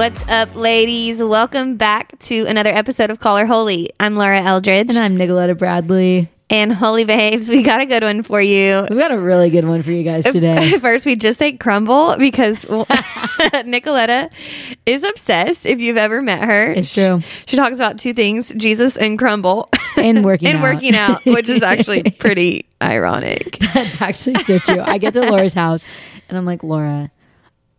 What's up, ladies? Welcome back to another episode of Call Her Holy. I'm Laura Eldridge. And I'm Nicoletta Bradley. And Holy Babes, we got a good one for you. We've got a really good one for you guys today. First, we just ate Crumbl because Nicoletta is obsessed. If you've ever met her, It's true. She, she talks about two things: Jesus and Crumbl, And working and out. working out, which is actually pretty ironic. That's actually so true. I get to Laura's house and I'm like, Laura,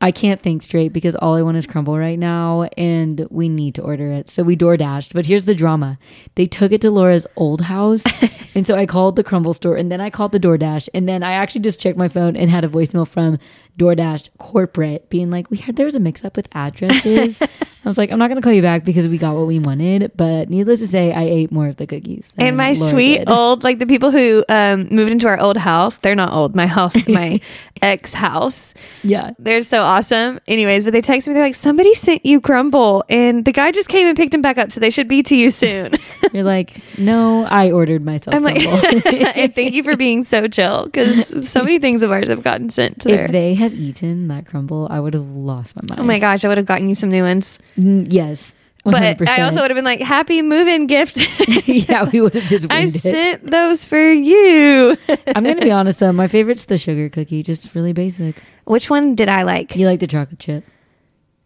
I can't think straight because all I want is Crumbl right now and we need to order it. So we door dashed. But here's the drama. They took it to Laura's old house. and so I called the Crumbl store and then I called the DoorDash. And then I actually just checked my phone and had a voicemail from DoorDash corporate being like, We heard there was a mix up with addresses. I was like, I'm not gonna call you back because we got what we wanted. But needless to say, I ate more of the cookies. than And my Laura sweet did. old, like the people who um, moved into our old house, they're not old. My house, my ex house, Yeah. they're so awesome. Anyways, but they text me, they're like, somebody sent you Crumbl, and the guy just came and picked him back up, so they should be to you soon. You're like, no, I ordered myself. I'm like, and thank you for being so chill because so many things of ours have gotten sent to there. if they had eaten that Crumbl, I would have lost my mind. oh my gosh, I would have gotten you some new ones. Mm, yes, But 100%. I also would have been like, happy move-in gift. yeah, we would have just I it. sent those for you. I'm gonna be honest though, my favorite's the sugar cookie, just really basic. Which one did I like? You like the chocolate chip?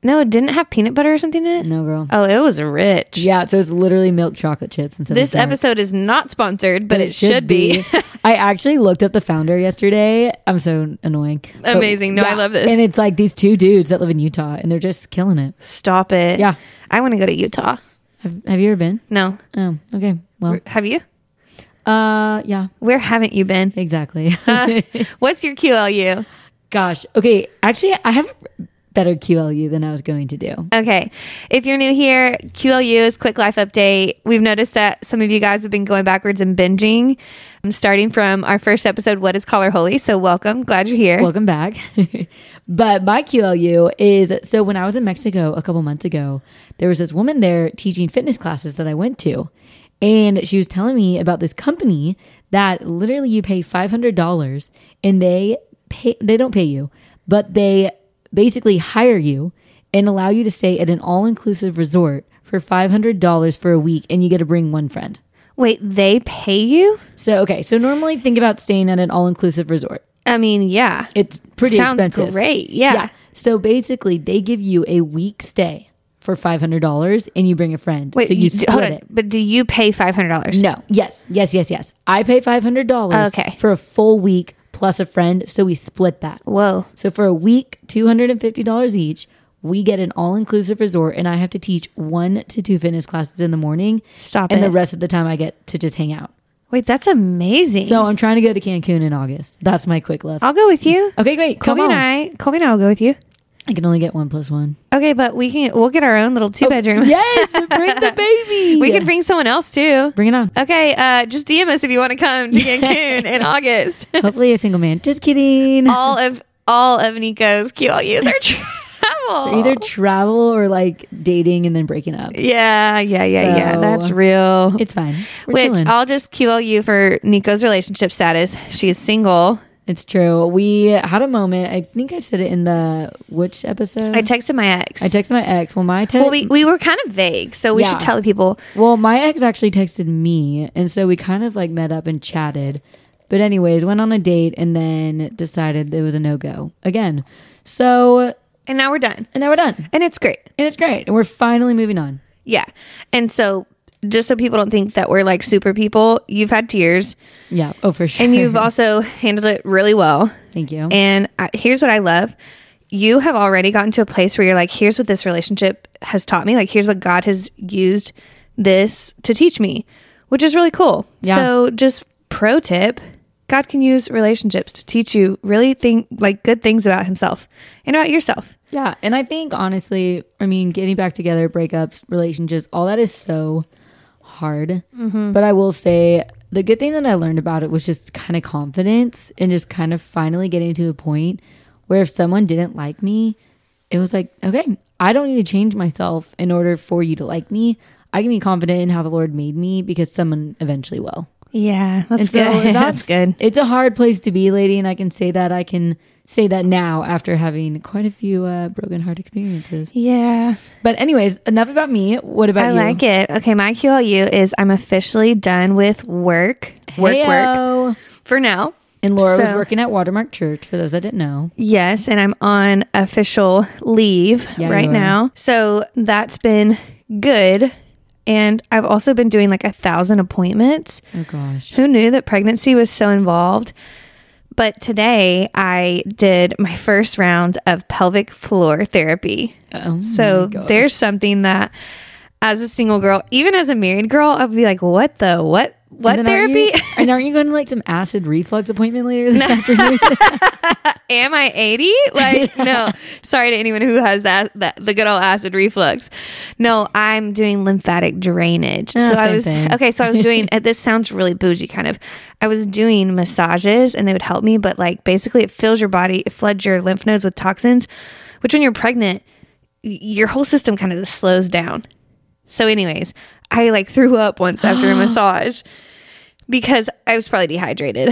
No, it didn't have peanut butter or something in it. No, girl. Oh, it was rich. Yeah, so it's literally milk chocolate chips instead This episode is not sponsored, but, it, should, be. I actually looked up the founder yesterday. I'm so annoying. But- Amazing. No, I love this. And it's like these two dudes that live in Utah, and they're just killing it. Stop it. Yeah. I want to go to Utah. Have, have you ever been? No. Oh, okay. Well, Have you? uh, yeah, Where haven't you been? exactly. Uh, what's your QLU? Gosh. Okay. Actually, I have better QLU than I was going to do. Okay. If you're new here, QLU is Quick Life Update. We've noticed that some of you guys have been going backwards and binging. I'm starting from our first episode, What is Call Her Holy? So welcome. Glad you're here. Welcome back. but my QLU is so when I was in Mexico a couple months ago, there was this woman there teaching fitness classes that I went to. And she was telling me about this company that literally you pay $500 and they pay, they don't pay you, but they basically hire you and allow you to stay at an all inclusive resort for $500 for a week and you get to bring one friend. Wait, they pay you? So, okay. So normally think about staying at an all inclusive resort. I mean, yeah. It's pretty Sounds expensive. great. Yeah. So basically, they give you a week stay for five hundred dollars, and you bring a friend. Wait, so you you- split it. But do you pay $500? No. Yes. Yes. Yes. Yes. I pay five hundred dollars. Okay. For a full week plus a friend, so we split that. Whoa. So for a week, two hundred and fifty dollars each. We get an all inclusive resort, and I have to teach one to two fitness classes in the morning. Stop and it. the rest of the time, I get to just hang out. Wait, that's amazing. So I'm trying to go to Cancun in August. That's my quick list. I'll go with you. Okay, great. Come on. and I, Colby and I will go with you. I can only get one plus one. Okay, but we can we'll get our own little two bedroom. Oh, Yes, bring the baby. we can bring someone else too. bring it on. Okay, uh, just DM us if you want to come to Cancun in August. Hopefully, a single man. Just kidding. all of all of Nico's QLUs are travel. Either travel or like dating and then breaking up. yeah, yeah, yeah, yeah. That's real. It's fine. We're Which chilling. I'll just QLU for Nico's relationship status. She is single. It's true. We had a moment. I think I said it in the which episode? I texted my ex. I texted my ex. Well, my text. well, we, we were kind of vague, so we Yeah. should tell the people. well, my ex actually texted me, and so we kind of like met up and chatted. But anyways, went on a date and then decided it was a no go again. So And now we're done. and now we're done, And it's great. and it's great, and we're finally moving on. Yeah. And so just so people don't think that we're like super people, you've had tears Yeah. Oh, for sure. and you've also handled it really well. Thank you. And I, here's what I love. You have already gotten to a place where you're like, here's what this relationship has taught me. Like, here's what God has used this to teach me, which is really cool. Yeah. So, just pro tip God can use relationships to teach you really think like good things about Himself and about yourself. Yeah, and I think honestly, I mean, getting back together, breakups, relationships, all that is so hard. Mm-hmm. But I will say the good thing that I learned about it was just kind of confidence and just kind of finally getting to a point where if someone didn't like me, it was like, okay, I don't need to change myself in order for you to like me. I can be confident in how the Lord made me because someone eventually will. Yeah, that's And so good. that's that's good. It's a hard place to be, lady, and I can say that I can say that now after having quite a few uh, broken heart experiences. Yeah, But anyways, enough about me. What about I you? I like it. Okay, my QLU is I'm officially done with work, work, work for now. And Laura was working at Watermark Church. For those that didn't know, Yes, and I'm on official leave Yeah, right now. So that's been good. And I've also been doing like a thousand appointments. oh gosh, Who knew that pregnancy was so involved? But today I did my first round of pelvic floor therapy. oh So there's something that as a single girl, even as a married girl, I'd be like, what the what what And then aren't therapy? you- and aren't you going to like some acid reflux appointment later this afternoon? Am I 80? Like, no. Sorry to anyone who has that, that the good old acid reflux. No, I'm doing lymphatic drainage. Ah, so I was thing. okay. So I was doing. uh, this sounds really bougie, kind of. I was doing massages, and they would help me, but like basically, it fills your body, it floods your lymph nodes with toxins, which when you're pregnant, your whole system kind of just slows down. So, anyways, I like threw up once after a massage because I was probably dehydrated.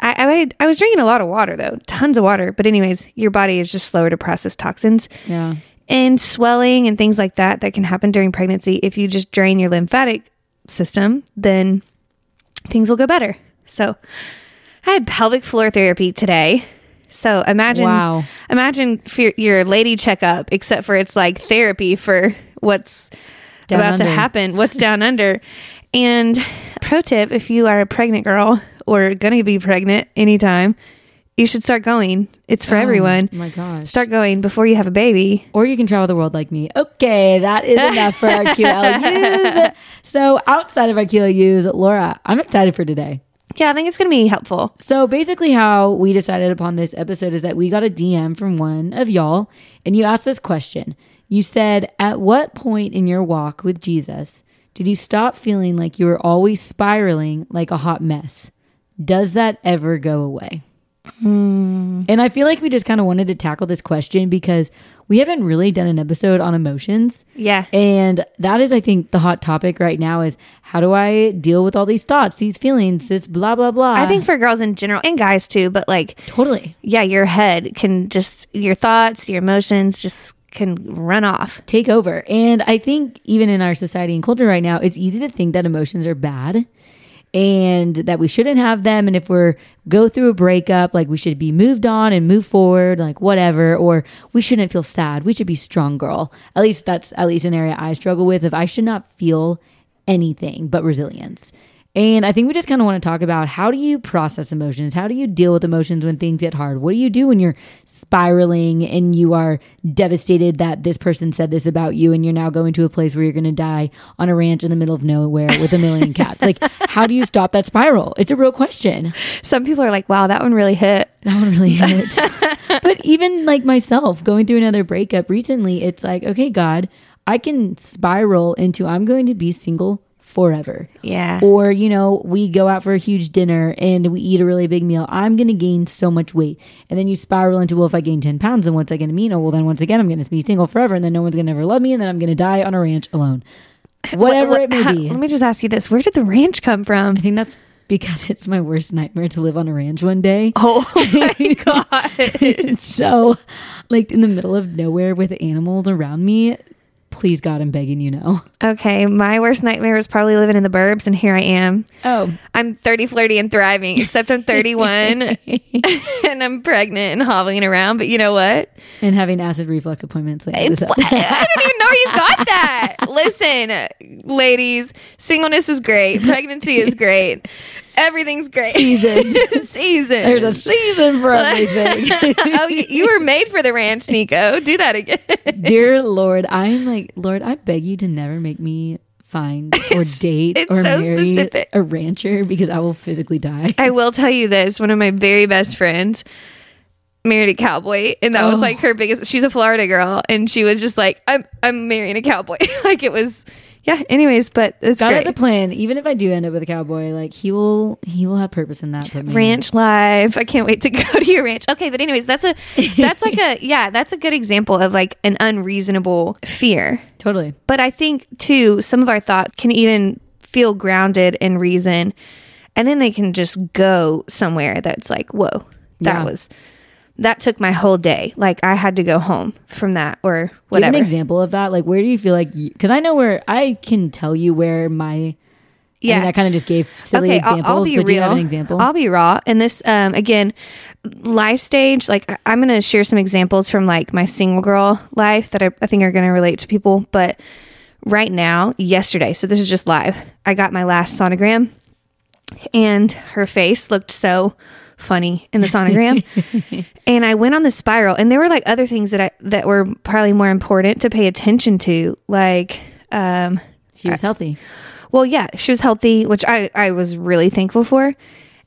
I, I I was drinking a lot of water though, tons of water. But anyways, your body is just slower to process toxins yeah. and swelling and things like that that can happen during pregnancy. If you just drain your lymphatic system, then things will go better. So I had pelvic floor therapy today. So imagine, Wow. imagine your lady checkup, except for it's like therapy for what's Down about to happen, what's down under. And pro tip: if you are a pregnant girl or gonna be pregnant anytime, you should start going. It's for oh everyone. Oh my gosh. Start going before you have a baby. Or you can travel the world like me. Okay, that is enough for our QLUs. So outside of our QLUs, Laura, I'm excited for today. Yeah, I think it's gonna be helpful. So basically, how we decided upon this episode is that we got a DM from one of y'all, and you asked this question. You said, At what point in your walk with Jesus did you stop feeling like you were always spiraling like a hot mess? Does that ever go away? Hmm. And I feel like we just kind of wanted to tackle this question because we haven't really done an episode on emotions. Yeah. And that is, I think, the hot topic right now is how do I deal with all these thoughts, these feelings, this blah, blah, blah. I think for girls in general and guys too, but like, totally. yeah, your head can just, your thoughts, your emotions just can run off. take over. And I think even in our society and culture right now, it's easy to think that emotions are bad and that we shouldn't have them. And if we're go through a breakup, like we should be moved on and move forward, like whatever, or we shouldn't feel sad. We should be strong girl. At least that's at least an area I struggle with. If I should not feel anything but resilience. And I think we just kind of want to talk about how do you process emotions? How do you deal with emotions when things get hard? What do you do when you're spiraling and you are devastated that this person said this about you and you're now going to a place where you're going to die on a ranch in the middle of nowhere with a million cats? Like, how do you stop that spiral? It's a real question. Some people are like, wow, that one really hit. That one really hit. but even like myself going through another breakup recently, it's like, okay, God, I can spiral into I'm going to be single forever. Yeah. Or, you know, we go out for a huge dinner and we eat a really big meal. I'm going to gain so much weight. And then you spiral into, well, if I gain 10 pounds, then what's I going to mean? Oh, well, then once again, I'm going to be single forever and then no one's going to ever love me and then I'm going to die on a ranch alone. Whatever What- it may how- be. Let me just ask you this: Where did the ranch come from? I think that's because it's my worst nightmare to live on a ranch one day. Oh my god! so, like in the middle of nowhere with animals around me, please God, I'm begging you no. okay, my worst nightmare was probably living in the burbs, and here I am. Oh, I'm 30, flirty, and thriving. Except I'm 31, and I'm pregnant and hobbling around. But you know what? and having acid reflux appointments What? I don't even know you got that. Listen, ladies, singleness is great. Pregnancy is great. Everything's great. Seasons. Season. There's a season for everything. oh, you, you were made for the ranch, Nico. Do that again. Dear Lord, I'm like, Lord, I beg you to never make me find or date it's or so marry specific. a rancher because I will physically die. I will tell you this: one of my very best friends married a cowboy, and that was Oh. like her biggest. She's a Florida girl, and she was just like, "I'm I'm marrying a cowboy." like it was, yeah. Anyways, but it's God great. has a plan. Even if I do end up with a cowboy, like he will, he will have purpose in that. Ranch life. I can't wait to go to your ranch. Okay, but anyways, that's a that's like a yeah, that's a good example of like an unreasonable fear. totally. But I think too, some of our thought can even feel grounded in reason. and then they can just go somewhere that's like, whoa, that Yeah. was that took my whole day. Like I had to go home from that or whatever. an example of that? Like, where do you feel like? Because I know where I can tell you where my. Yeah, I, mean, I kind of just gave silly okay, I'll, examples. I'll be but do you real. have an example? I'll be raw. And this, um, again, life stage. Like I- I'm going to share some examples from like my single girl life that I, I think are going to relate to people. But right now, yesterday, so this is just live. I got my last sonogram, and her face looked so funny in the sonogram. and I went on the spiral, and there were like other things that I that were probably more important to pay attention to, like. Um, she was healthy. well, yeah, she was healthy, which I, I was really thankful for.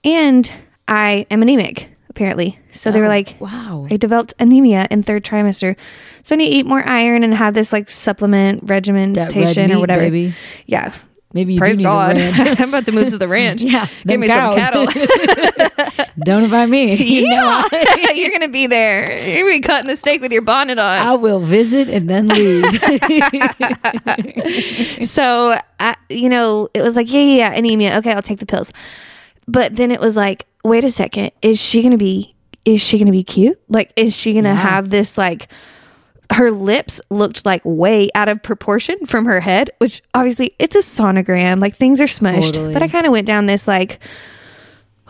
And I am anemic, apparently. So they were Oh, like, wow. I developed anemia in third trimester. So I need to eat more iron and have this like supplement regimentation or whatever. baby. Yeah. Maybe you Praise do need God. a ranch. I'm about to move to the ranch. Yeah, Give me cows. some cattle. Don't invite me. You know, yeah. You're going to be there. You're to be cutting the steak with your bonnet on. I will visit and then leave. so I, you know it was like yeah, yeah yeah anemia okay i'll take the pills but then it was like wait a second is she gonna be is she gonna be cute like is she gonna Yeah. have this like her lips looked like way out of proportion from her head which obviously it's a sonogram like things are smushed Totally. but i kind of went down this like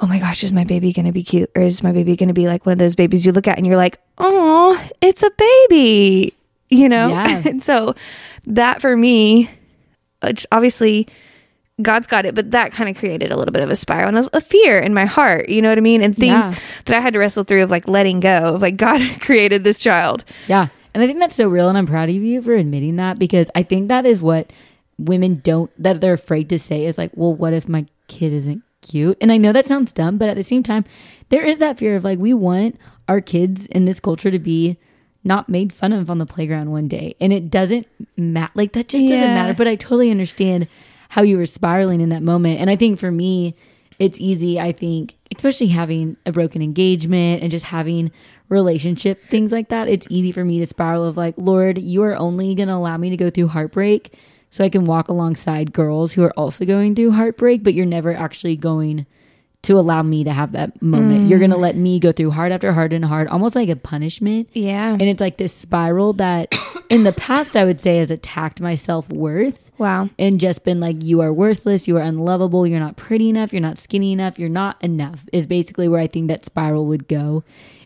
oh my gosh is my baby gonna be cute or is my baby gonna be like one of those babies you look at and you're like oh it's a baby you know Yeah. and so that for me which obviously God's got it, but that kind of created a little bit of a spiral and a, a fear in my heart, you know what I mean? And things Yeah. that I had to wrestle through of like letting go of like God created this child. Yeah. And I think that's so real. And I'm proud of you for admitting that because I think that is what women don't, that they're afraid to say is like, well, what if my kid isn't cute? And I know that sounds dumb, but at the same time, there is that fear of like, we want our kids in this culture to be not made fun of on the playground one day. And it doesn't matter. Like, that just doesn't matter. But I totally understand how you were spiraling in that moment. And I think for me, it's easy, I think, especially having a broken engagement and just having relationship things like that. It's easy for me to spiral of like, Lord, you are only going to allow me to go through heartbreak so I can walk alongside girls who are also going through heartbreak, but you're never actually going to allow me to have that moment. You're going to mm. let me go through hard after hard and hard, almost like a punishment. Yeah. And it's like this spiral that in the past I would say has attacked my self worth wow. and just been like, you are worthless, you are unlovable, you're not pretty enough, you're not skinny enough, you're not enough, is basically where I think that spiral would go.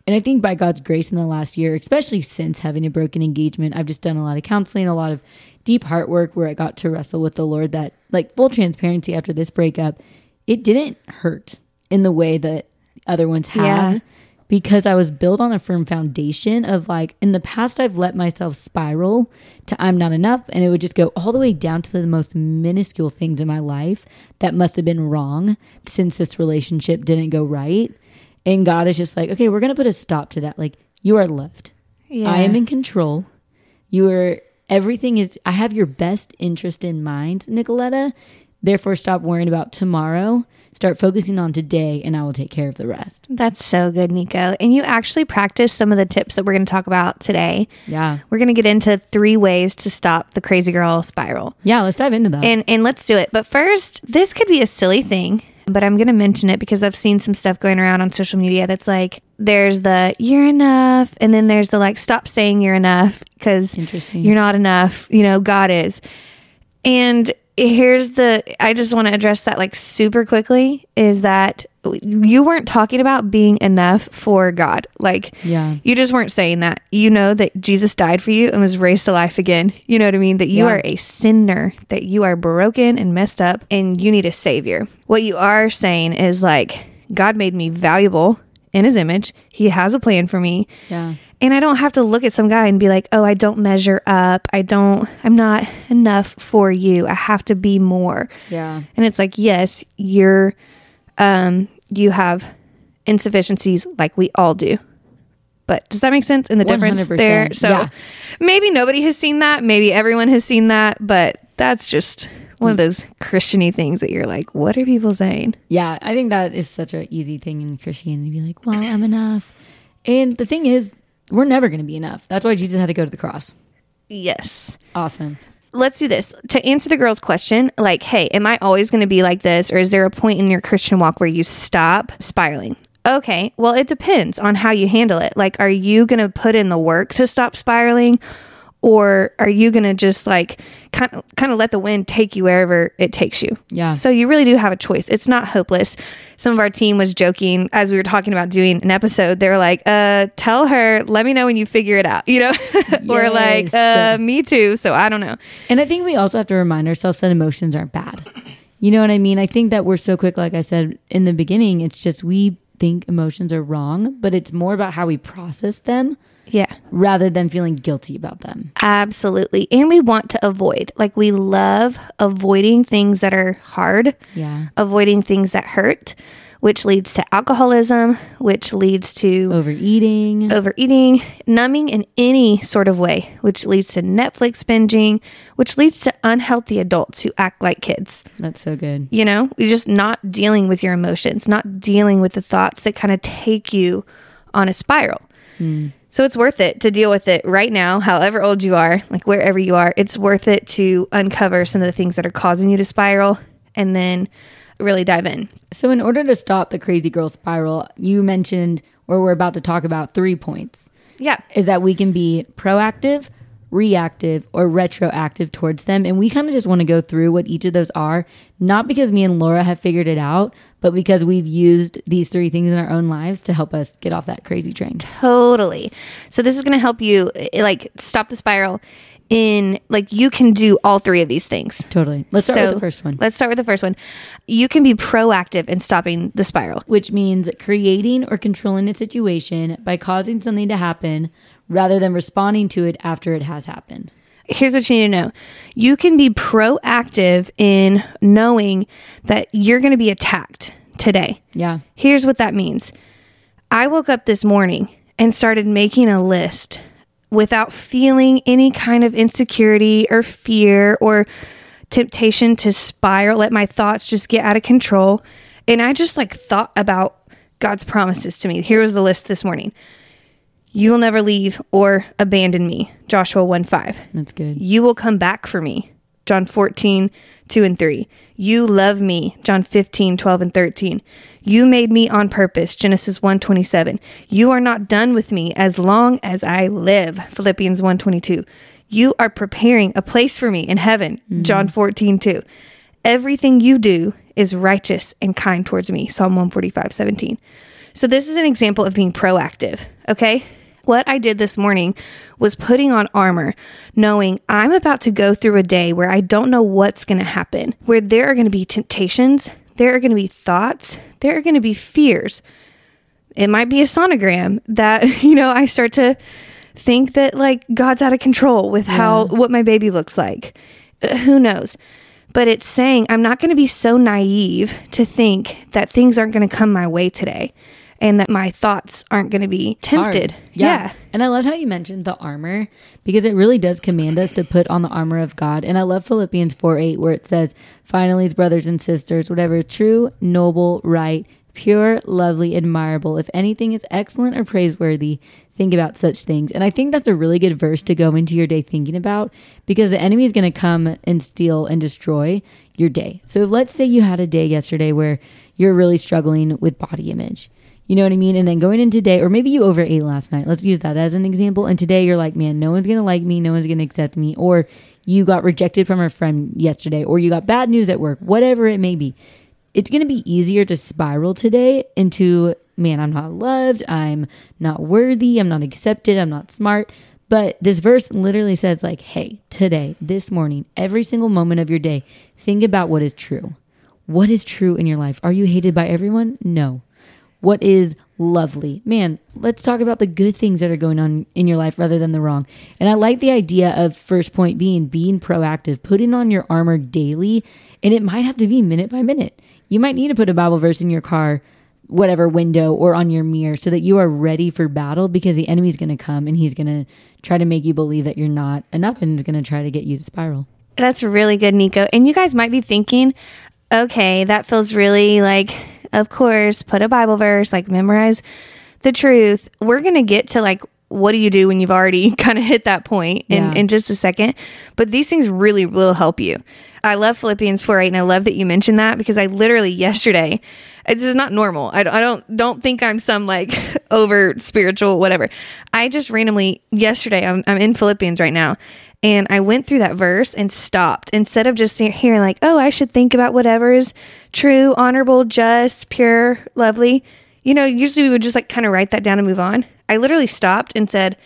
And I think by God's grace in the last year, especially since having a broken engagement, I've just done a lot of counseling, a lot of deep heart work where I got to wrestle with the Lord that, like, full transparency after this breakup, it didn't hurt in the way that other ones have Yeah. because I was built on a firm foundation of like in the past I've let myself spiral to I'm not enough and it would just go all the way down to the most minuscule things in my life that must have been wrong since this relationship didn't go right. And God is just like, okay, we're going to put a stop to that. Like you are loved. Yeah. I am in control. You are everything is I have your best interest in mind, Nicoletta. Therefore stop worrying about tomorrow. Start focusing on today and I will take care of the rest. That's so good, Nico. And you actually practiced some of the tips that we're going to talk about today. Yeah. We're going to get into three ways to stop the crazy girl spiral. Yeah, let's dive into that. And and let's do it. But first, this could be a silly thing, but I'm going to mention it because I've seen some stuff going around on social media that's like there's the you're enough and then there's the like stop saying you're enough because you're not enough, you know, God is. And here's the I just want to address that like super quickly is that you weren't talking about being enough for God. Like Yeah. you just weren't saying that. You know that Jesus died for you and was raised to life again. You know what I mean? That you Yeah. are a sinner, that you are broken and messed up and you need a savior. What you are saying is like, God made me valuable in his image. He has a plan for me. Yeah. And I don't have to look at some guy and be like, oh, I don't measure up. I don't, I'm not enough for you. I have to be more. Yeah. And it's like, yes, you're, um, you have insufficiencies like we all do. But does that make sense in the difference 100%, there? So yeah. maybe nobody has seen that. Maybe everyone has seen that. But that's just one of those Christiany things that you're like, what are people saying? Yeah. I think that is such an easy thing in Christianity to be like, well, I'm enough. And the thing is, we're never going to be enough. That's why Jesus had to go to the cross. Yes. Awesome. let's do this to answer the girl's question like hey am i always going to be like this or is there a point in your christian walk where you stop spiraling okay well it depends on how you handle it like are you going to put in the work to stop spiraling or are you going to just like kind of kind of let the wind take you wherever it takes you? Yeah. so you really do have a choice. It's not hopeless. Some of our team was joking as we were talking about doing an episode. They were like uh tell her let me know when you figure it out you know? Or like uh me too so i don't know. And I think we also have to remind ourselves that emotions aren't bad. You know what I mean? I think that we're so quick, like I said in the beginning, it's just we think emotions are wrong, but it's more about how we process them yeah rather than feeling guilty about them. absolutely and we want to avoid like we love avoiding things that are hard Yeah. avoiding things that hurt which leads to alcoholism which leads to Overeating. overeating, numbing in any sort of way, which leads to Netflix binging, which leads to unhealthy adults who act like kids. That's so good. You know, you're just not dealing with your emotions, not dealing with the thoughts that kind of take you on a spiral. Hmm. So it's worth it to deal with it right now, however old you are, like wherever you are. It's worth it to uncover some of the things that are causing you to spiral and then really dive in. So, in order to stop the crazy girl spiral, you mentioned, or we're about to talk about three points Yeah. is that we can be proactive, reactive, or retroactive towards them. And we kind of just want to go through what each of those are, not because me and Laura have figured it out, but because we've used these three things in our own lives to help us get off that crazy train. Totally. So this is going to help you eh, like stop the spiral in like you can do all three of these things. Totally. Let's start So, with the first one, Let's start with the first one. You can be proactive in stopping the spiral. which means creating or controlling a situation by causing something to happen rather than responding to it after it has happened. Here's what you need to know. You can be proactive in knowing that you're going to be attacked today. Yeah. Here's what that means. I woke up this morning and started making a list without feeling any kind of insecurity or fear or temptation to spiral, let my thoughts just get out of control. And I just like thought about God's promises to me. Here was the list this morning. You will never leave or abandon me. Joshua 1 5. That's good. You will come back for me. John 14, 2 and 3. You love me. John 15, 12 and 13. You made me on purpose. Genesis 1 27. You are not done with me as long as I live. Philippians 1 22. You are preparing a place for me in heaven. Mm. John 14, 2. Everything you do is righteous and kind towards me. Psalm 145, 17. So, this is an example of being proactive, okay? What I did this morning was putting on armor, knowing I'm about to go through a day where I don't know what's going to happen, where there are going to be temptations, there are going to be thoughts, there are going to be fears. It might be a sonogram that, you know, I start to think that like God's out of control with how what my baby looks like. Uh, who knows? But it's saying I'm not going to be so naive to think that things aren't going to come my way today and that my thoughts aren't going to be tempted. Hard. Yeah. And I loved how you mentioned the armor because it really does command us to put on the armor of God. And I love Philippians 4 8, where it says, Finally, brothers and sisters, whatever is true, noble, right, pure, lovely, admirable, if anything is excellent or praiseworthy, think about such things. And I think that's a really good verse to go into your day thinking about because the enemy is going to come and steal and destroy your day. So if, let's say you had a day yesterday where you're really struggling with body image. You know what I mean? And then going into today, or maybe you overate last night. Let's use that as an example. And today you're like, man, no one's going to like me. No one's going to accept me. Or you got rejected from a friend yesterday, or you got bad news at work, whatever it may be. It's going to be easier to spiral today into, man, I'm not loved. I'm not worthy. I'm not accepted. I'm not smart. But this verse literally says, like, hey, today, this morning, every single moment of your day, think about what is true. What is true in your life? Are you hated by everyone? No what is lovely. Man, let's talk about the good things that are going on in your life rather than the wrong. And I like the idea of first point being being proactive, putting on your armor daily, and it might have to be minute by minute. You might need to put a Bible verse in your car, whatever window or on your mirror so that you are ready for battle because the enemy's going to come and he's going to try to make you believe that you're not enough and is going to try to get you to spiral. That's really good, Nico. And you guys might be thinking, okay, that feels really like, of course, put a Bible verse, like memorize the truth. We're going to get to like what do you do when you've already kind of hit that point in, Yeah. in just a second. But these things really will help you. I love Philippians 4 8, and I love that you mentioned that because I literally yesterday, this is not normal. I, I don't don't think I'm some like over spiritual whatever. I just randomly yesterday I'm, I'm in Philippians right now, and I went through that verse and stopped instead of just hearing like, oh, I should think about whatever is true, honorable, just, pure, lovely. You know, usually we would just like kind of write that down and move on. I literally stopped and said,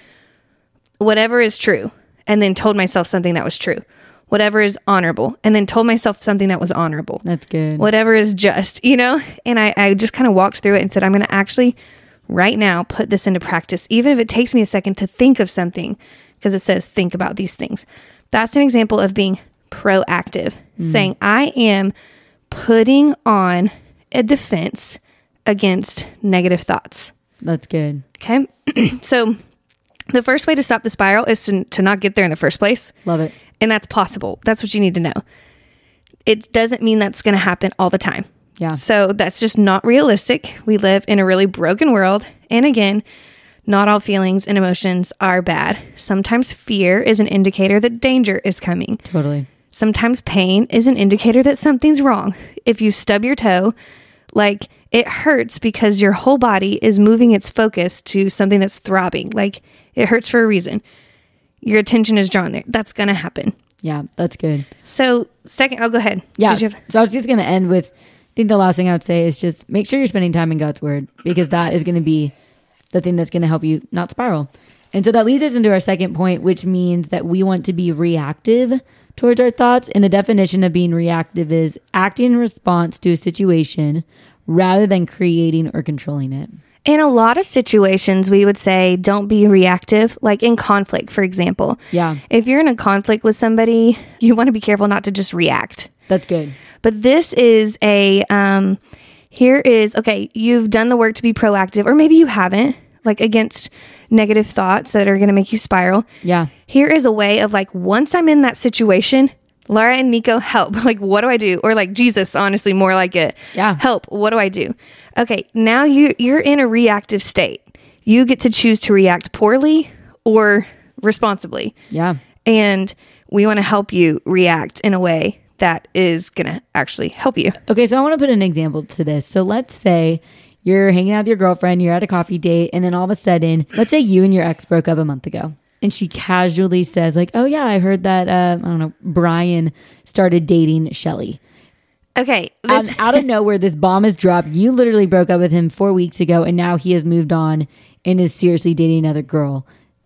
whatever is true, and then told myself something that was true. Whatever is honorable, and then told myself something that was honorable That's good. whatever is just, you know? And I, I just kind of walked through it and said, I'm going to actually right now put this into practice, even if it takes me a second to think of something, because it says, think about these things. That's an example of being proactive, mm. saying, I am putting on a defense against negative thoughts. That's good. Okay. so the first way to stop the spiral is to, to not get there in the first place. Love it. And that's possible. That's what you need to know. It doesn't mean that's going to happen all the time. Yeah. So that's just not realistic. We live in a really broken world. And again, not all feelings and emotions are bad. Sometimes fear is an indicator that danger is coming. Totally. Sometimes pain is an indicator that something's wrong. If you stub your toe, like it hurts because your whole body is moving its focus to something that's throbbing. Like it hurts for a reason. Your attention is drawn there. That's going to happen. Yeah, that's good. So, second, oh, go ahead. Yeah. Have- so I was just going to end with I think the last thing I would say is just make sure you're spending time in God's word because that is going to be the thing that's going to help you not spiral. And so that leads us into our second point, which means that we want to be reactive towards our thoughts. And the definition of being reactive is acting in response to a situation rather than creating or controlling it. In a lot of situations, we would say don't be reactive, like in conflict, for example. Yeah. If you're in a conflict with somebody, you want to be careful not to just react. That's good. But this is a, um, here is, okay, you've done the work to be proactive, or maybe you haven't, like against negative thoughts that are going to make you spiral. Yeah. Here is a way of like, once I'm in that situation, Laura and Nico, help. Like, what do I do? Or like Jesus, honestly, more like it. Yeah. Help. What do I do? Okay, now you you're in a reactive state. You get to choose to react poorly or responsibly. Yeah. And we want to help you react in a way that is going to actually help you. Okay, so I want to put an example to this. So let's say you're hanging out with your girlfriend, you're at a coffee date, and then all of a sudden, let's say you and your ex broke up a month ago. And she casually says, like, oh yeah, I heard that uh, I don't know, Brian started dating Shelly. Okay, this, Um, out of nowhere, this bomb is dropped. You literally broke up with him four weeks ago, and now he has moved on and is seriously dating another girl.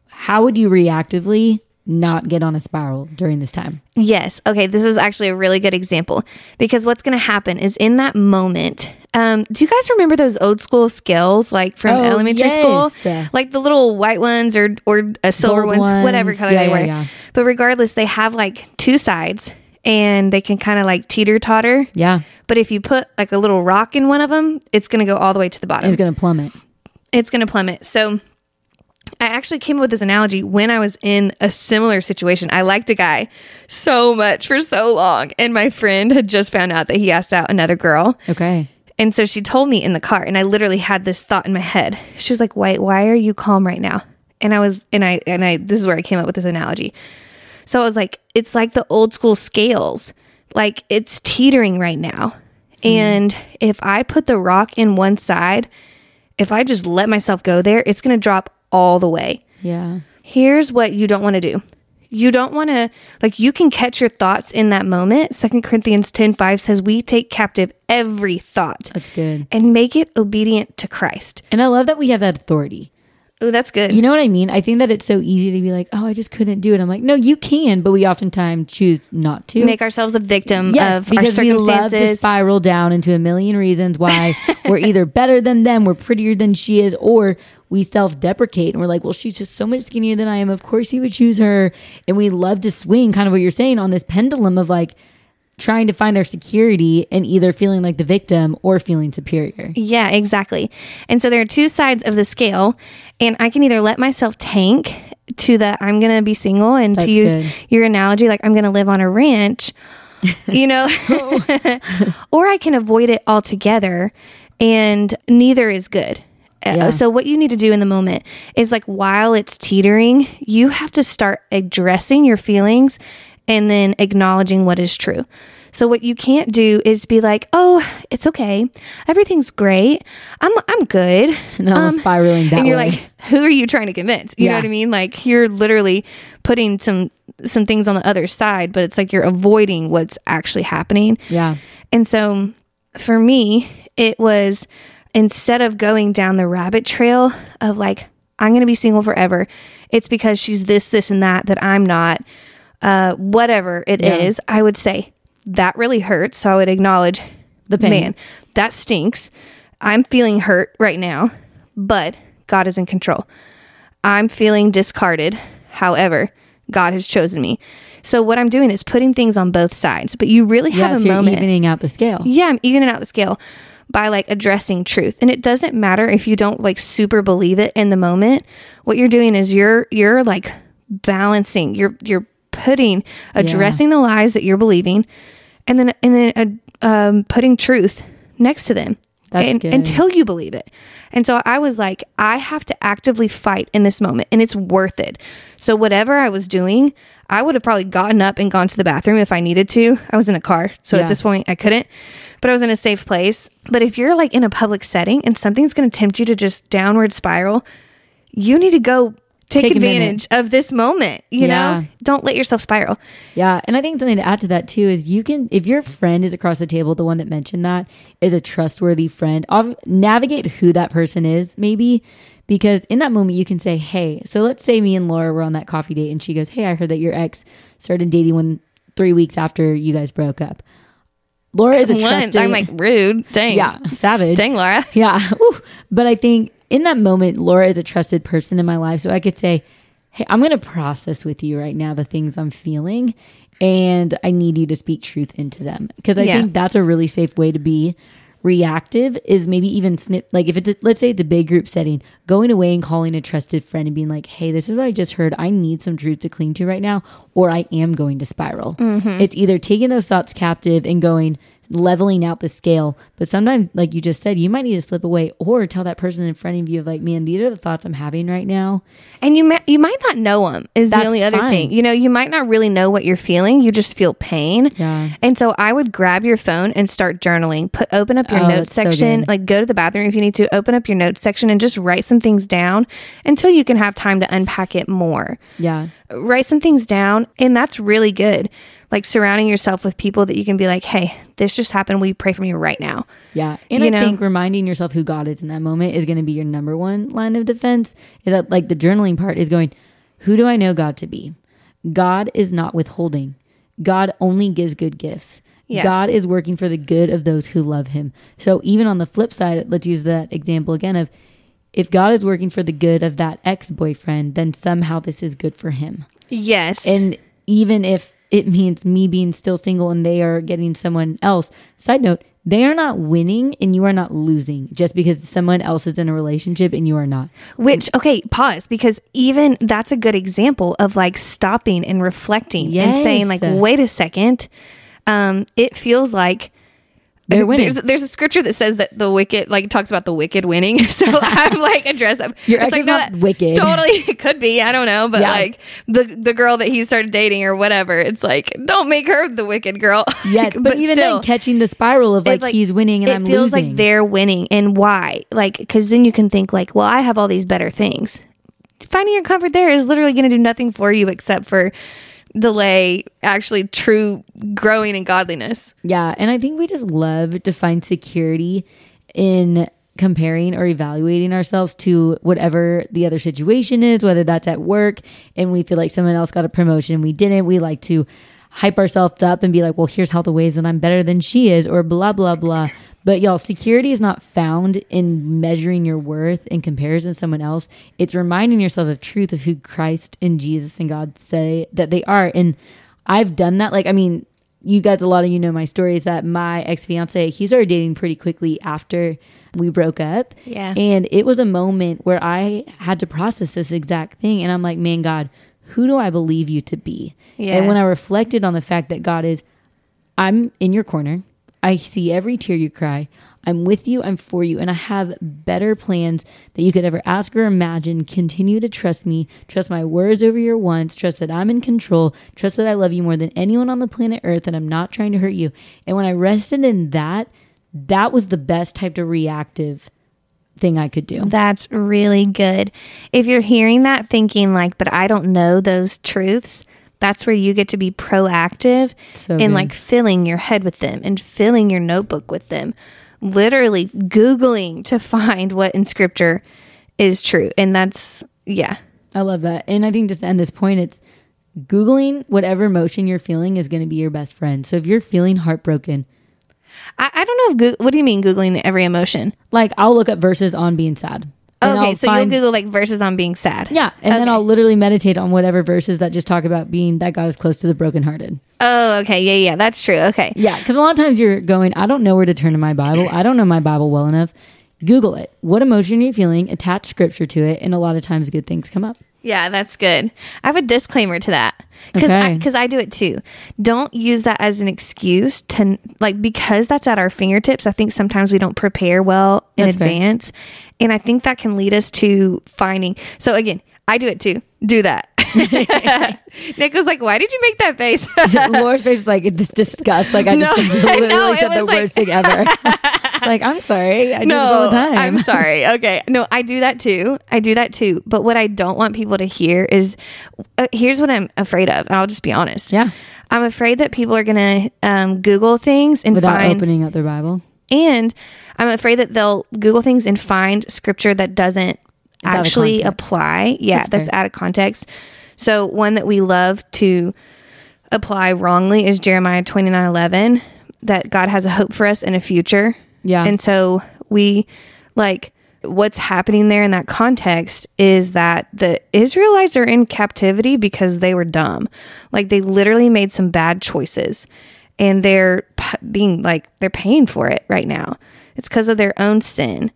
How would you reactively not get on a spiral during this time? Yes. Okay. This is actually a really good example because what's going to happen is in that moment. Um, do you guys remember those old school scales like from Oh, elementary yes. school, like the little white ones or or uh, silver Gold ones, whatever color Yeah, they yeah, were? yeah. But regardless, they have like two sides and they can kind of like teeter totter. Yeah, But if you put like a little rock in one of them, it's going to go all the way to the bottom it's going to plummet. it's going to plummet. So I actually came up with this analogy when I was in a similar situation. I liked a guy so much for so long, and my friend had just found out that he asked out another girl. Okay. And so she told me in the car, and I literally had this thought in my head. She was like, "Why? Why are you calm right now?" And I was, and I, and I. This is where I came up with this analogy. So I was like, "It's like the old school scales. Like it's teetering right now, mm-hmm. and if I put the rock in one side, if I just let myself go there, it's going to drop all the way." Yeah. Here's what you don't want to do. You don't want to like you can catch your thoughts in that moment. Second Corinthians 10 5 says we take captive every thought That's good. and make it obedient to Christ. And I love that we have that authority. Oh, that's good. You know what I mean? I think that it's so easy to be like, oh, I just couldn't do it. I'm like, no, you can, but we oftentimes choose not to. Make ourselves a victim yes, of our because we love to spiral down into a million reasons why we're either better than them, we're prettier than she is, or we self deprecate and we're like, well, she's just so much skinnier than I am. Of course, he would choose her. And we love to swing, kind of what you're saying, on this pendulum of like trying to find our security and either feeling like the victim or feeling superior. Yeah, exactly. And so there are two sides of the scale, and I can either let myself tank to the I'm going to be single and That's to use good. your analogy like I'm going to live on a ranch, you know, or I can avoid it altogether and neither is good. Uh, Yeah. So what you need to do in the moment is like while it's teetering, you have to start addressing your feelings and then acknowledging what is true. So what you can't do is be like, "Oh, it's okay. Everything's great. I'm I'm good." No, I'm um, spiraling that and you're way. like, "Who are you trying to convince?" You know what I mean? Like you're literally putting some some things on the other side, but it's like you're avoiding what's actually happening. Yeah. And so for me, it was instead of going down the rabbit trail of like, I'm going to be single forever, it's because she's this, this, and that, that I'm not, uh, whatever it is. Yeah. I would say that really hurts. So I would acknowledge The pain. man, that stinks. I'm feeling hurt right now, but God is in control. I'm feeling discarded. However, God has chosen me. So what I'm doing is putting things on both sides, but you really Yeah. have So a you're moment. evening out the scale. Yeah, I'm evening out the scale by like addressing truth. And it doesn't matter if you don't like super believe it in the moment. What you're doing is you're you're like balancing. You're you're putting addressing the lies that you're believing and then and then uh, um, putting truth next to them. That's and- good. until you believe it. And so I was like, I have to actively fight in this moment and it's worth it. So whatever I was doing, I would have probably gotten up and gone to the bathroom if I needed to. I was in a car. So Yeah. at this point I couldn't, but I was in a safe place. But if you're like in a public setting and something's going to tempt you to just downward spiral, you need to go take, Take advantage of this moment, you Yeah. know? Don't let yourself spiral. Yeah, and I think something to add to that too is you can, if your friend is across the table, the one that mentioned that is a trustworthy friend, ob- navigate who that person is, maybe, because in that moment you can say, "Hey," so let's say me and Laura were on that coffee date, and she goes, "Hey, I heard that your ex started dating when three weeks after you guys broke up." Laura is a trusted. I'm like rude. Dang. yeah, savage. Dang, Laura. Yeah. Ooh. But I think in that moment, Laura is a trusted person in my life. So I could say, Hey, I'm going to process with you right now the things I'm feeling. And I need you to speak truth into them. Because I Yeah. think that's a really safe way to be reactive is maybe even snip like if it's a, let's say it's a big group setting going away and calling a trusted friend and being like hey this is what i just heard i need some truth to cling to right now or i am going to spiral mm-hmm. it's either taking those thoughts captive and going leveling out the scale but sometimes like you just said you might need to slip away or tell that person in front of you of like man these are the thoughts i'm having right now And you might you might not know them is That's the only other fine. thing. You know, you might not really know what you're feeling. You just feel pain. Yeah. And so I would grab your phone and start journaling. Put open up your Oh, notes that's so section. like go to the bathroom if you need to. Open up your notes section and just write some things down until you can have time to unpack it more. yeah Write some things down, and that's really good. Like surrounding yourself with people that you can be like, "Hey, this just happened. You pray for me right now?" Yeah. And You I know? think reminding yourself who God is in that moment is going to be your number one line of defense. Is that like the journaling part is going, who do I know God to be? God is not withholding. God only gives good gifts. Yeah. God is working for the good of those who love him. So even on the flip side, let's use that example again of if God is working for the good of that ex-boyfriend, then somehow this is good for him. Yes. And even if it means me being still single and they are getting someone else, side note, they are not winning and you are not losing just because someone else is in a relationship and you are not. Which, okay, pause because even that's a good example of like stopping and reflecting and saying, like, wait a second. Um, it feels like They're winning. There's, there's a scripture that says that the wicked, like, talks about the wicked winning. So I'm like, address up. Your It's ex like, is not wicked. Totally, it could be. I don't know, but Yeah. like the the girl that he started dating or whatever. It's like, don't make her the wicked girl. Yes, but, even still, then catching the spiral of it, like, he's winning and I'm feels like they're winning and why like because then you can think like well i have all these better things finding your comfort there is literally going to do nothing for you except for delay actually true growing in godliness Yeah, and I think we just love to find security in comparing or evaluating ourselves to whatever the other situation is, whether that's at work and we feel like someone else got a promotion and we didn't. We like to hype ourselves up and be like, well, here's how the ways that I'm better than she is, or blah, blah, blah. But y'all, security is not found in measuring your worth in comparison to someone else. It's reminding yourself of truth of who Christ and Jesus and God say that they are. And I've done that. Like, I mean, you guys, a lot of you know my story is that my ex fiance, he started dating pretty quickly after we broke up. Yeah. And it was a moment where I had to process this exact thing. And I'm like, man, God, who do I believe you to be? Yeah. And when I reflected on the fact that God is, I'm in your corner. I see every tear you cry. I'm with you, I'm for you, and I have better plans that you could ever ask or imagine. Continue to trust me, trust my words over your wants, trust that I'm in control, trust that I love you more than anyone on the planet Earth, and I'm not trying to hurt you. And when I rested in that, that was the best type of reactive thing I could do. That's really good. If you're hearing that thinking like, but I don't know those truths, that's where you get to be proactive So in good. like filling your head with them and filling your notebook with them. Literally Googling to find what in scripture is true. And that's, yeah. I love that. And I think just to end this point, it's Googling whatever emotion you're feeling is going to be your best friend. So if you're feeling heartbroken, I, I don't know if, what do you mean Googling every emotion? like I'll look up verses on being sad. And okay, I'll so find- you'll Google like verses on being sad. Yeah. And then I'll literally meditate on whatever verses that just talk about being that God is close to the brokenhearted. Oh, okay. Yeah, yeah. That's true. Okay. Yeah. Because a lot of times you're going, I don't know where to turn to my Bible. I don't know my Bible well enough. Google it. What emotion are you feeling? Attach scripture to it. And a lot of times good things come up. Yeah, that's good. I have a disclaimer to that because I, Okay. 'cause I do it too. Don't use that as an excuse to like because that's at our fingertips. I think sometimes we don't prepare well in That's fair. advance, and I think that can lead us to finding. So again, I do it too. Do that. Nick was like, "Why did you make that face?" Laura's face was like this disgust. Like I just No, literally no, said the like- worst thing ever. it's like I'm sorry. I do this all the time. I'm sorry. Okay. No, I do that too. I do that too. But what I don't want people to hear is uh, here's what I'm afraid of. And I'll just be honest. Yeah. I'm afraid that people are going to um, Google things and Without find, opening up their Bible. and I'm afraid that they'll Google things and find scripture that doesn't actually apply. Yeah, That's that's, out of context. So one that we love to apply wrongly is Jeremiah 29 11, that God has a hope for us in a future. Yeah. And so we like what's happening there in that context is that the Israelites are in captivity because they were dumb. Like they literally made some bad choices and they're being like they're paying for it right now. It's because of their own sin.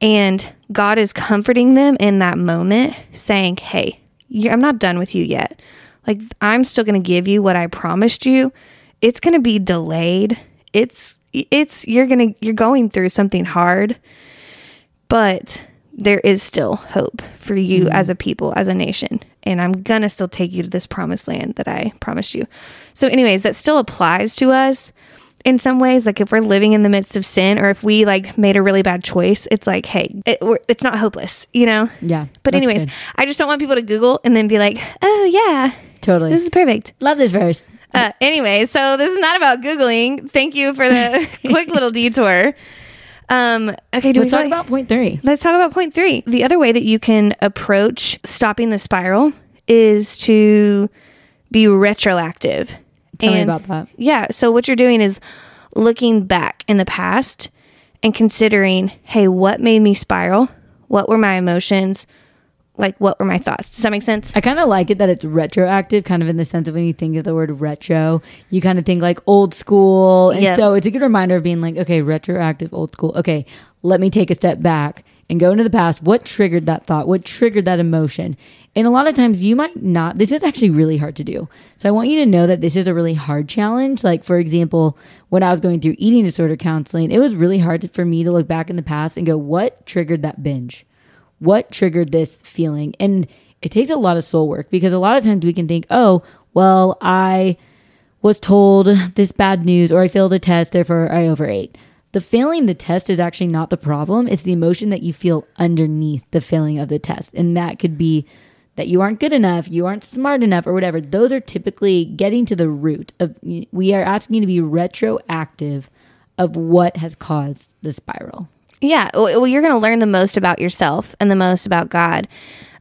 And God is comforting them in that moment, saying, Hey, I'm not done with you yet. Like, I'm still going to give you what I promised you. It's going to be delayed. It's, it's, you're going to, you're going through something hard, but there is still hope for you mm-hmm. as a people, as a nation. And I'm going to still take you to this promised land that I promised you. So, anyways, that still applies to us in some ways like if we're living in the midst of sin or if we like made a really bad choice it's like hey it, we're, it's not hopeless you know Yeah. but anyways good. i just don't want people to google and then be like oh yeah totally. this is perfect Love this verse. uh, anyway so this is not about googling thank you for the quick little detour um okay do Let's we talk about point three. Let's talk about point three. The other way that you can approach stopping the spiral is to be retroactive. Tell me about that. Yeah. So what you're doing is looking back in the past and considering, hey, what made me spiral? What were my emotions? Like, what were my thoughts? Does that make sense? I kind of like it that it's retroactive, kind of in the sense of when you think of the word retro, you kind of think like old school. And Yep. so it's a good reminder of being like, okay, retroactive, old school. Okay, let me take a step back and go into the past. What triggered that thought? What triggered that emotion? And a lot of times you might not, this is actually really hard to do. So I want you to know that this is a really hard challenge. Like, for example, when I was going through eating disorder counseling, it was really hard for me to look back in the past and go, what triggered that binge? what triggered this feeling and it takes a lot of soul work because a lot of times we can think oh well i was told this bad news or i failed a test therefore i overate the failing the test is actually not the problem it's the emotion that you feel underneath the failing of the test and that could be that you aren't good enough you aren't smart enough or whatever those are typically getting to the root of we are asking you to be retroactive of what has caused the spiral Yeah. Well, you're going to learn the most about yourself and the most about God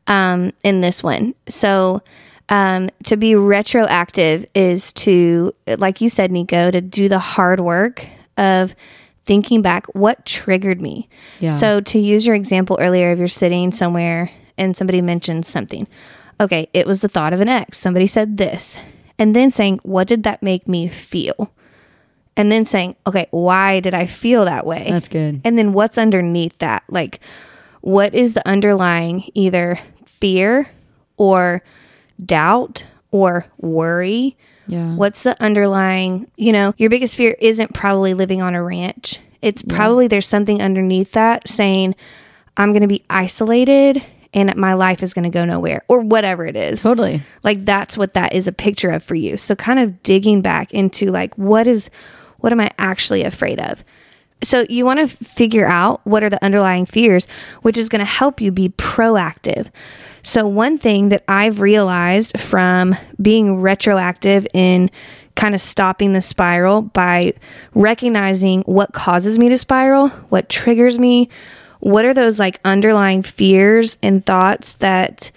um, in this one. So, um, to be retroactive is to, like you said, Nico, to do the hard work of thinking back what triggered me. Yeah. So, to use your example earlier, if you're sitting somewhere and somebody mentions something, okay, it was the thought of an ex. Somebody said this. And then saying, what did that make me feel? And then saying, okay, why did I feel that way? that's good And then what's underneath that? Like, what is the underlying either fear or doubt or worry Yeah. What's the underlying, you know, your biggest fear isn't probably living on a ranch. It's probably there's something underneath that saying, I'm going to be isolated and my life is going to go nowhere or whatever it is. Totally. Like that's what that is a picture of for you. So kind of digging back into like what is what am I actually afraid of? So you want to figure out what are the underlying fears, which is going to help you be proactive. So one thing that I've realized from being retroactive in kind of stopping the spiral by recognizing what causes me to spiral, what triggers me, what are those like underlying fears and thoughts that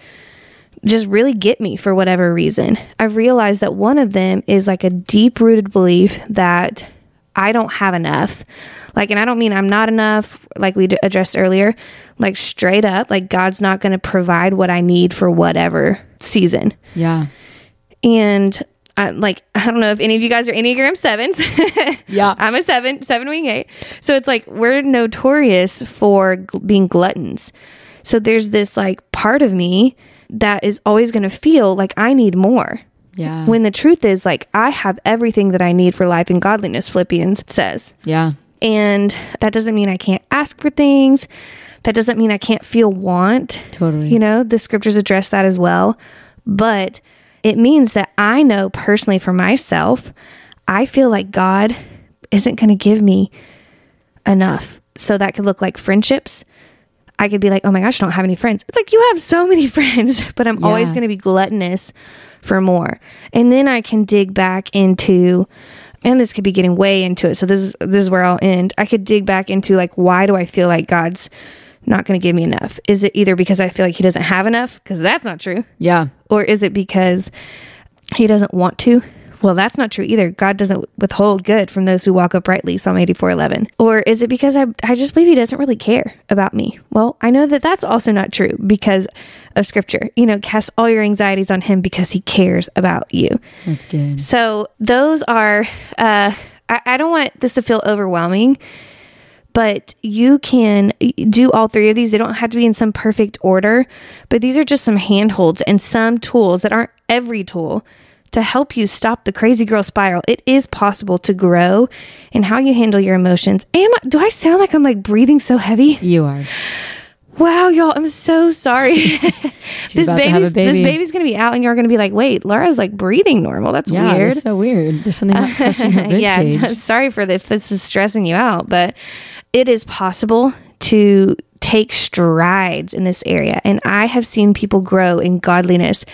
just really get me for whatever reason. I've realized that one of them is like a deep rooted belief that I don't have enough. Like, and I don't mean I'm not enough, like we d- addressed earlier, like straight up, like God's not going to provide what I need for whatever season. Yeah. And I, like, I don't know if any of you guys are Enneagram sevens. Yeah. I'm a seven, seven wing eight. So it's like we're notorious for gl- being gluttons. So there's this like part of me that is always going to feel like I need more. Yeah. When the truth is, like, I have everything that I need for life and godliness, Philippians says. yeah. And that doesn't mean I can't ask for things. That doesn't mean I can't feel want. Totally. You know, the scriptures address that as well. But it means that I know personally for myself, I feel like God isn't going to give me enough. So that could look like friendships. I could be like, oh my gosh, I don't have any friends. It's like, you have so many friends, but I'm always going to be gluttonous for more. And then I can dig back into, and this could be getting way into it. So this is, this is where I'll end. I could dig back into like, why do I feel like God's not going to give me enough? Is it either because I feel like he doesn't have enough? Because that's not true. Yeah. Or is it because he doesn't want to? Well, that's not true either. God doesn't withhold good from those who walk uprightly, Psalm 84 11. Or is it because I, I just believe he doesn't really care about me? Well, I know that that's also not true because of scripture. You know, cast all your anxieties on him because he cares about you. That's good. So those are, uh, I, I don't want this to feel overwhelming, but you can do all three of these. They don't have to be in some perfect order, but these are just some handholds and some tools that aren't every tool to help you stop the crazy girl spiral. It is possible to grow in how you handle your emotions. Am I, do I sound like I'm like breathing so heavy? You are. Wow, y'all, I'm so sorry. this about to have a baby's this baby's gonna be out, and you're gonna be like, "Wait, Laura's like breathing normal. That's Yeah. weird." That's so weird. There's something not crushing her rib yeah, cage. sorry for the, if this is stressing you out, but it is possible to take strides in this area. And I have seen people grow in godliness,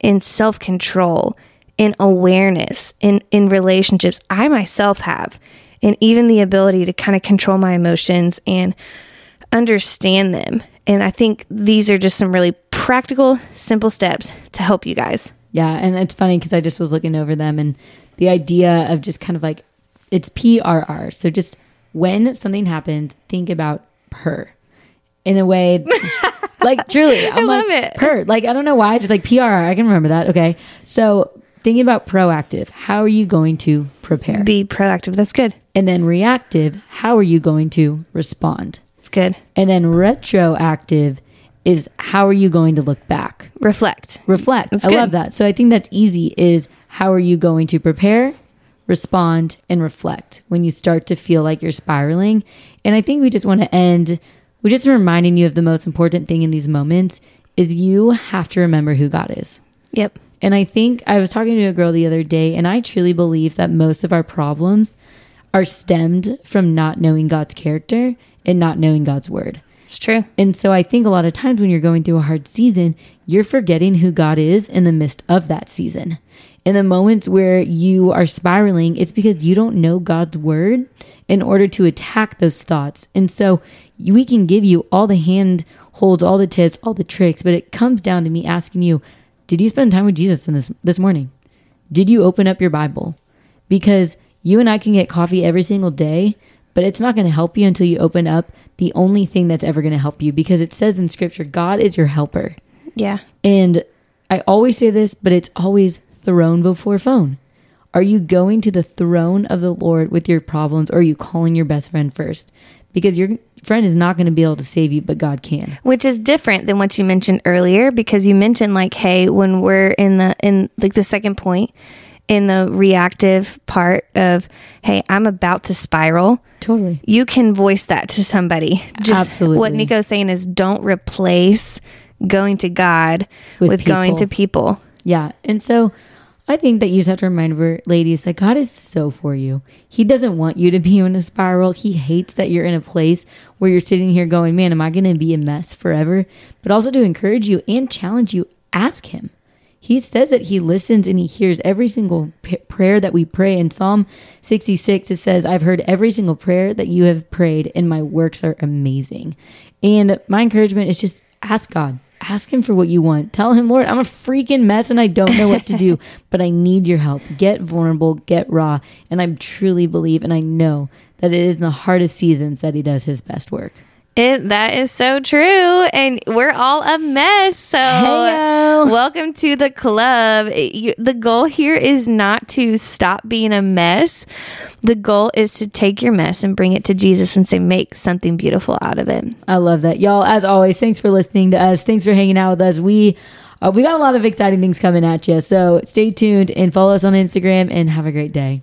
in self control, in awareness, in, in relationships. I myself have, and even the ability to kind of control my emotions and understand them. And I think these are just some really practical, simple steps to help you guys. Yeah, and it's funny because I just was looking over them and the idea of just kind of like it's PRR. So just when something happens, think about her in a way like truly. I'm love like, it. Her, Like I don't know why, just like PRR. I can remember that. Okay. So thinking about proactive, how are you going to prepare? Be proactive. That's good. and then reactive, how are you going to respond? It's good. And then retroactive is how are you going to look back? Reflect. reflect. That's I good. love that. So I think that's easy is how are you going to prepare, respond, and reflect when you start to feel like you're spiraling. And I think we just want to end we're just reminding you of the most important thing in these moments is you have to remember who God is. Yep. And I think I was talking to a girl the other day, and I truly believe that most of our problems are stemmed from not knowing God's character and not knowing God's word. It's true. And so I think a lot of times when you're going through a hard season, you're forgetting who God is in the midst of that season. In the moments where you are spiraling, it's because you don't know God's word in order to attack those thoughts. And so we can give you all the hand holds, all the tips, all the tricks, but it comes down to me asking you, did you spend time with Jesus in this this morning? Did you open up your Bible? Because you and I can get coffee every single day, but it's not going to help you until you open up the only thing that's ever going to help you because it says in scripture, God is your helper. Yeah. And I always say this, but it's always throne before phone. Are you going to the throne of the Lord with your problems or are you calling your best friend first? Because your friend is not going to be able to save you, but God can. Which is different than what you mentioned earlier because you mentioned like, hey, when we're in the in like the second point in the reactive part of, hey, I'm about to spiral, Totally. you can voice that to somebody. Just Absolutely. What Nico's saying is don't replace going to God With with, going to people. Yeah. And so I think that you just have to remind ladies that God is so for you. He doesn't want you to be in a spiral. He hates that you're in a place where you're sitting here going, man, am I going to be a mess forever? But also to encourage you and challenge you, ask Him. He says that He listens and He hears every single p- prayer that we pray. In Psalm 66, it says, I've heard every single prayer that you have prayed, and my works are amazing. And my encouragement is just ask God. Ask him for what you want. Tell him, Lord, I'm a freaking mess and I don't know what to do, but I need your help. Get vulnerable, get raw. And I truly believe and I know that it is in the hardest seasons that he does his best work. It, that is so true. And we're all a mess. So, Heyo. welcome to the club. You- the goal here is not to stop being a mess. The goal is to take your mess and bring it to Jesus and say, make something beautiful out of it. I love that. Y'all, as always, thanks for listening to us. Thanks for hanging out with us. We uh, we got a lot of exciting things coming at you. So stay tuned and follow us on Instagram and have a great day.